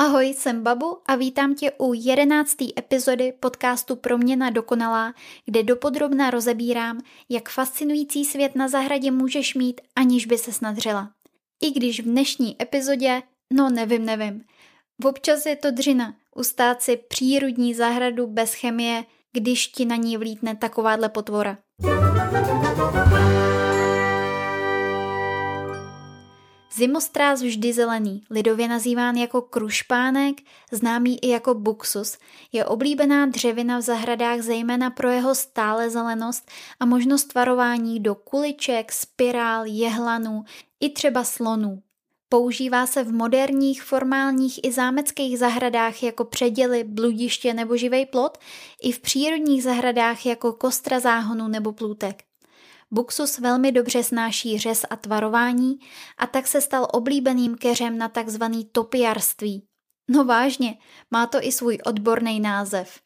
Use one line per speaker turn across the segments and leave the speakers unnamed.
Ahoj, jsem Babu a vítám tě u jedenácté epizody podcastu Proměna dokonalá, kde dopodrobna rozebírám, jak fascinující svět na zahradě můžeš mít, aniž by se snadřila. I když v dnešní epizodě, no nevím, nevím. Občas je to dřina, ustát si přírodní zahradu bez chemie, když ti na ní vlítne takováhle potvora. Zimostráz vždy zelený, lidově nazýván jako krušpánek, známý i jako buxus, je oblíbená dřevina v zahradách zejména pro jeho stále zelenost a možnost tvarování do kuliček, spirál, jehlanů i třeba slonů. Používá se v moderních, formálních i zámeckých zahradách jako předěly, bludiště nebo živej plot, i v přírodních zahradách jako kostra záhonu nebo plůtek. Buxus velmi dobře snáší řez a tvarování a tak se stal oblíbeným keřem na tzv. topiarství. No vážně, má to i svůj odborný název.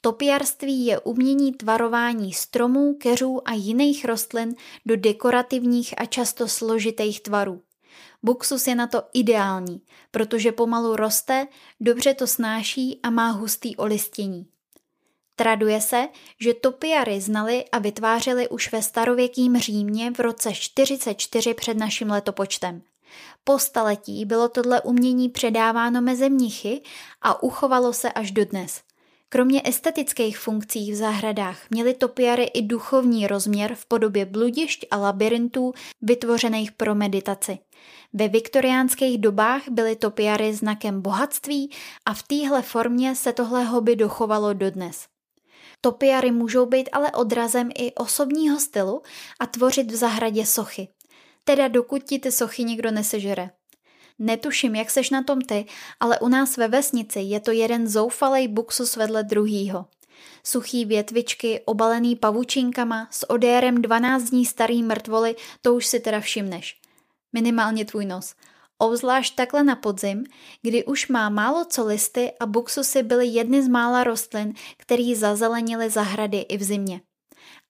Topiarství je umění tvarování stromů, keřů a jiných rostlin do dekorativních a často složitých tvarů. Buxus je na to ideální, protože pomalu roste, dobře to snáší a má hustý olistění. Traduje se, že topiary znali a vytvářeli už ve starověkým Římě v roce 44 před naším letopočtem. Po staletí bylo tohle umění předáváno mezi mnichy a uchovalo se až dodnes. Kromě estetických funkcí v zahradách měly topiary i duchovní rozměr v podobě bludišť a labirintů vytvořených pro meditaci. Ve viktoriánských dobách byly topiary znakem bohatství a v téhle formě se tohle hobby dochovalo dodnes. Topiary můžou být ale odrazem i osobního stylu a tvořit v zahradě sochy. Teda dokud ti ty sochy nikdo nesežere. Netuším, jak seš na tom ty, ale u nás ve vesnici je to jeden zoufalej buxus vedle druhýho. Suchý větvičky, obalený pavučinkama, s odérem 12 dní starý mrtvoly, to už si teda všimneš. Minimálně tvůj nos – Obzvlášť takhle na podzim, kdy už má málo co listy a buksusy byly jedny z mála rostlin, který zazelenily zahrady i v zimě.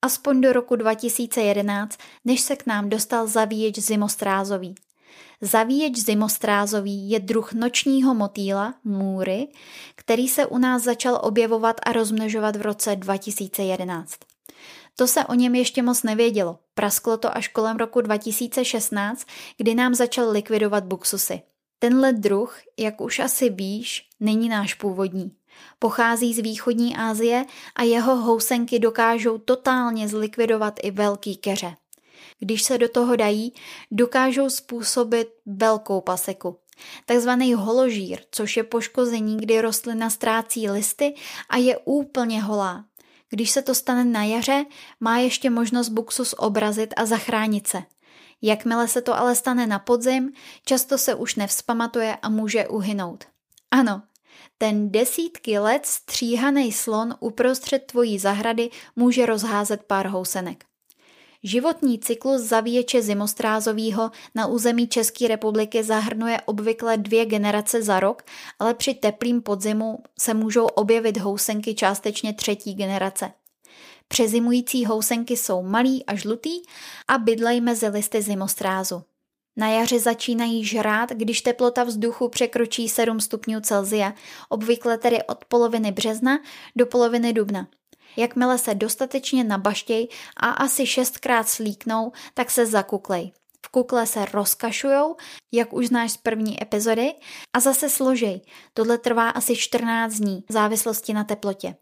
Aspoň do roku 2011, než se k nám dostal zavíječ zimostrázový. Zavíječ zimostrázový je druh nočního motýla, můry, který se u nás začal objevovat a rozmnožovat v roce 2011. To se o něm ještě moc nevědělo. Prasklo to až kolem roku 2016, kdy nám začal likvidovat buksusy. Tenhle druh, jak už asi víš, není náš původní. Pochází z východní Asie a jeho housenky dokážou totálně zlikvidovat i velký keře. Když se do toho dají, dokážou způsobit velkou paseku. Takzvaný holožír, což je poškození, kdy rostlina ztrácí listy a je úplně holá. Když se to stane na jaře, má ještě možnost buksus obrazit a zachránit se. Jakmile se to ale stane na podzim, často se už nevzpamatuje a může uhynout. Ano, ten desítky let stříhaný slon uprostřed tvojí zahrady může rozházet pár housenek. Životní cyklus zavíječe zimostrázovýho na území České republiky zahrnuje obvykle dvě generace za rok, ale při teplým podzimu se můžou objevit housenky částečně třetí generace. Přezimující housenky jsou malý a žlutý a bydlejí mezi listy zimostrázu. Na jaře začínají žrát, když teplota vzduchu překročí 7 stupňů Celsia, obvykle tedy od poloviny března do poloviny dubna. Jakmile se dostatečně nabaštěj a asi šestkrát slíknou, tak se zakuklej. V kukle se rozkašujou, jak už znáš z první epizody, a zase složej. Tohle trvá asi 14 dní, v závislosti na teplotě.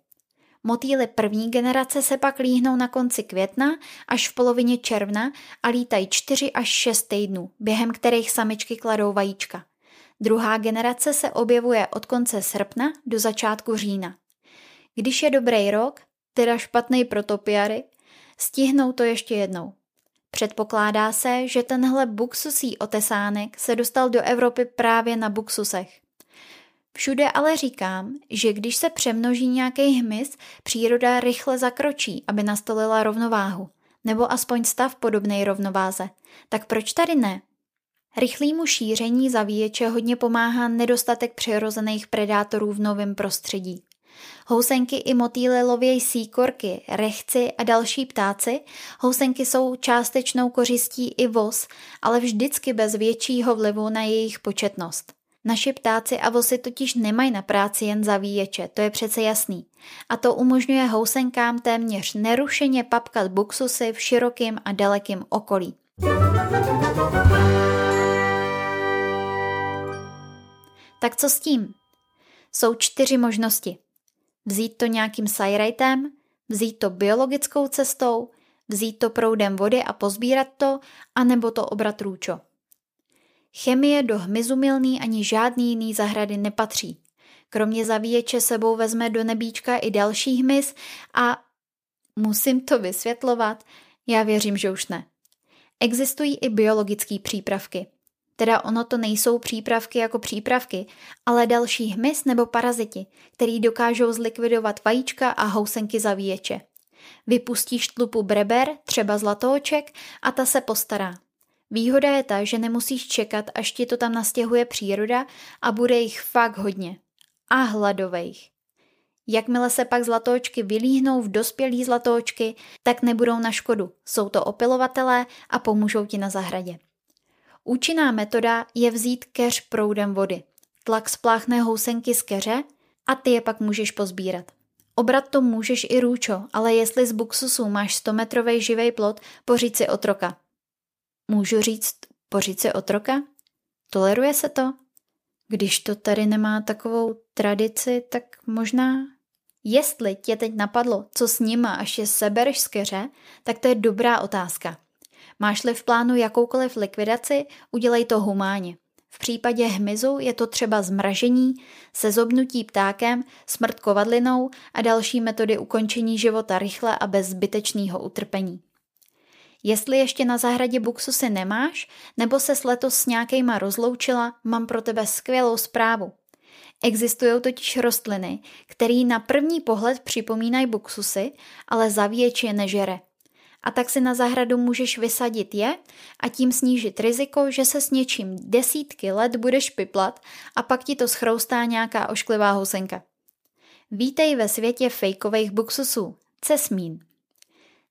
Motýly první generace se pak líhnou na konci května až v polovině června a lítají 4 až 6 týdnů, během kterých samičky kladou vajíčka. Druhá generace se objevuje od konce srpna do začátku října. Když je dobrý rok, teda špatný pro topiary, stihnou to ještě jednou. Předpokládá se, že tenhle buksusí otesánek se dostal do Evropy právě na buksusech. Všude ale říkám, že když se přemnoží nějaký hmyz, příroda rychle zakročí, aby nastolila rovnováhu, nebo aspoň stav podobnej rovnováze. Tak proč tady ne? Rychlýmu šíření zavíječe hodně pomáhá nedostatek přirozených predátorů v novém prostředí. Housenky i motýly lovějí síkorky, rechci a další ptáci. Housenky jsou částečnou kořistí i voz, ale vždycky bez většího vlivu na jejich početnost. Naši ptáci a vosy totiž nemají na práci jen zavíječe, to je přece jasný. A to umožňuje housenkám téměř nerušeně papkat buksusy v širokým a dalekým okolí. Tak co s tím? Jsou čtyři možnosti. Vzít to nějakým sajrajtem, vzít to biologickou cestou, vzít to proudem vody a pozbírat to, anebo to obrat růčo. Chemie do hmyzu ani žádný jiný zahrady nepatří. Kromě zavíječe sebou vezme do nebíčka i další hmyz a musím to vysvětlovat, já věřím, že už ne. Existují i biologické přípravky. Teda ono to nejsou přípravky jako přípravky, ale další hmyz nebo paraziti, který dokážou zlikvidovat vajíčka a housenky zavíječe. Vypustíš tlupu breber, třeba zlatooček, a ta se postará. Výhoda je ta, že nemusíš čekat, až ti to tam nastěhuje příroda a bude jich fakt hodně. A hladovejch. Jakmile se pak zlatoočky vylíhnou v dospělý zlatoočky, tak nebudou na škodu. Jsou to opilovatelé a pomůžou ti na zahradě. Účinná metoda je vzít keř proudem vody. Tlak spláchne housenky z keře a ty je pak můžeš pozbírat. Obrat to můžeš i růčo, ale jestli z buksusu máš 100 metrový živej plot, pořiď si otroka. Můžu říct pořiď si otroka? Toleruje se to? Když to tady nemá takovou tradici, tak možná... Jestli tě teď napadlo, co s nima, až je sebereš z keře, tak to je dobrá otázka. Máš-li v plánu jakoukoliv likvidaci, udělej to humánně. V případě hmyzu je to třeba zmražení, sezobnutí ptákem, smrt kovadlinou a další metody ukončení života rychle a bez zbytečného utrpení. Jestli ještě na zahradě buksusy nemáš, nebo se letos s nějakýma rozloučila, mám pro tebe skvělou zprávu. Existují totiž rostliny, které na první pohled připomínají buksusy, ale zavíječ je nežere a tak si na zahradu můžeš vysadit je a tím snížit riziko, že se s něčím desítky let budeš piplat a pak ti to schroustá nějaká ošklivá husenka. Vítej ve světě fejkových buksusů. Cesmín.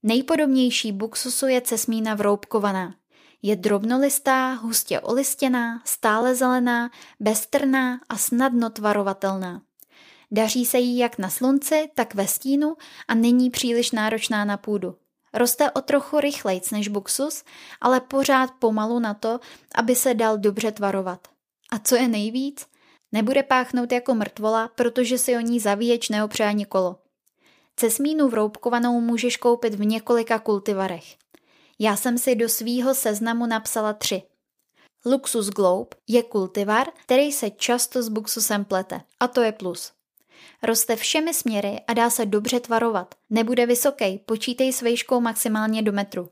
Nejpodobnější buksusu je cesmína vroubkovaná. Je drobnolistá, hustě olistěná, stále zelená, beztrná a snadno tvarovatelná. Daří se jí jak na slunci, tak ve stínu a není příliš náročná na půdu. Roste o trochu rychlejc než buksus, ale pořád pomalu na to, aby se dal dobře tvarovat. A co je nejvíc? Nebude páchnout jako mrtvola, protože si o ní zavíječ neopře ani kolo. Cesmínu vroubkovanou můžeš koupit v několika kultivarech. Já jsem si do svýho seznamu napsala tři. Luxus Globe je kultivar, který se často s buksusem plete, a to je plus. Roste všemi směry a dá se dobře tvarovat. Nebude vysoký, počítej s vejškou maximálně do metru.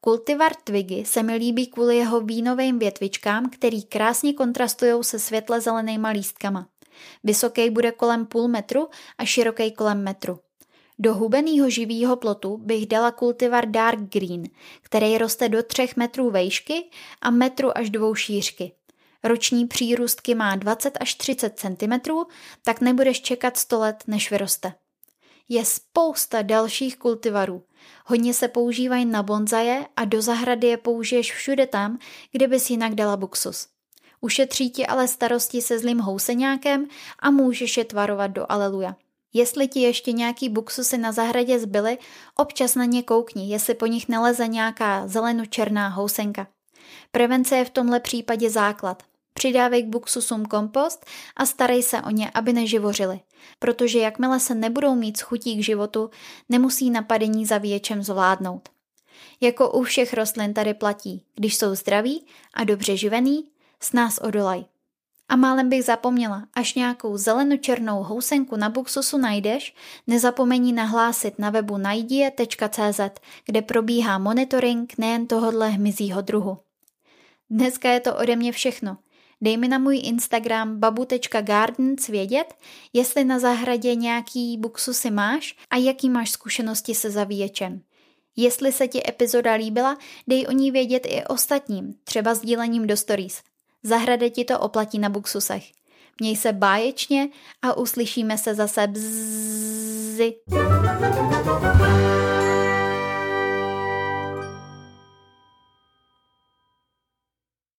Kultivar Twiggy se mi líbí kvůli jeho vínovým větvičkám, který krásně kontrastují se světle zelenýma lístkama. Vysoký bude kolem půl metru a široký kolem metru. Do hubenýho živýho plotu bych dala kultivar Dark Green, který roste do 3 metrů vejšky a metru až dvou šířky roční přírůstky má 20 až 30 cm, tak nebudeš čekat 100 let, než vyroste. Je spousta dalších kultivarů. Hodně se používají na bonzaje a do zahrady je použiješ všude tam, kde bys jinak dala buksus. Ušetří ti ale starosti se zlým houseňákem a můžeš je tvarovat do aleluja. Jestli ti ještě nějaký buksusy na zahradě zbyly, občas na ně koukni, jestli po nich neleze nějaká zeleno-černá housenka. Prevence je v tomhle případě základ. Přidávej k buksusům kompost a starej se o ně, aby neživořili, protože jakmile se nebudou mít schutí k životu, nemusí napadení za věčem zvládnout. Jako u všech rostlin tady platí, když jsou zdraví a dobře živený, s nás odolaj. A málem bych zapomněla, až nějakou zelenočernou housenku na buksusu najdeš, nezapomeň nahlásit na webu najdie.cz, kde probíhá monitoring nejen tohodle hmyzího druhu. Dneska je to ode mě všechno. Dej mi na můj Instagram babu.gardens vědět, jestli na zahradě nějaký buksusy máš a jaký máš zkušenosti se zavíječem. Jestli se ti epizoda líbila, dej o ní vědět i ostatním, třeba sdílením do stories. Zahrade ti to oplatí na buksusech. Měj se báječně a uslyšíme se zase bzzy.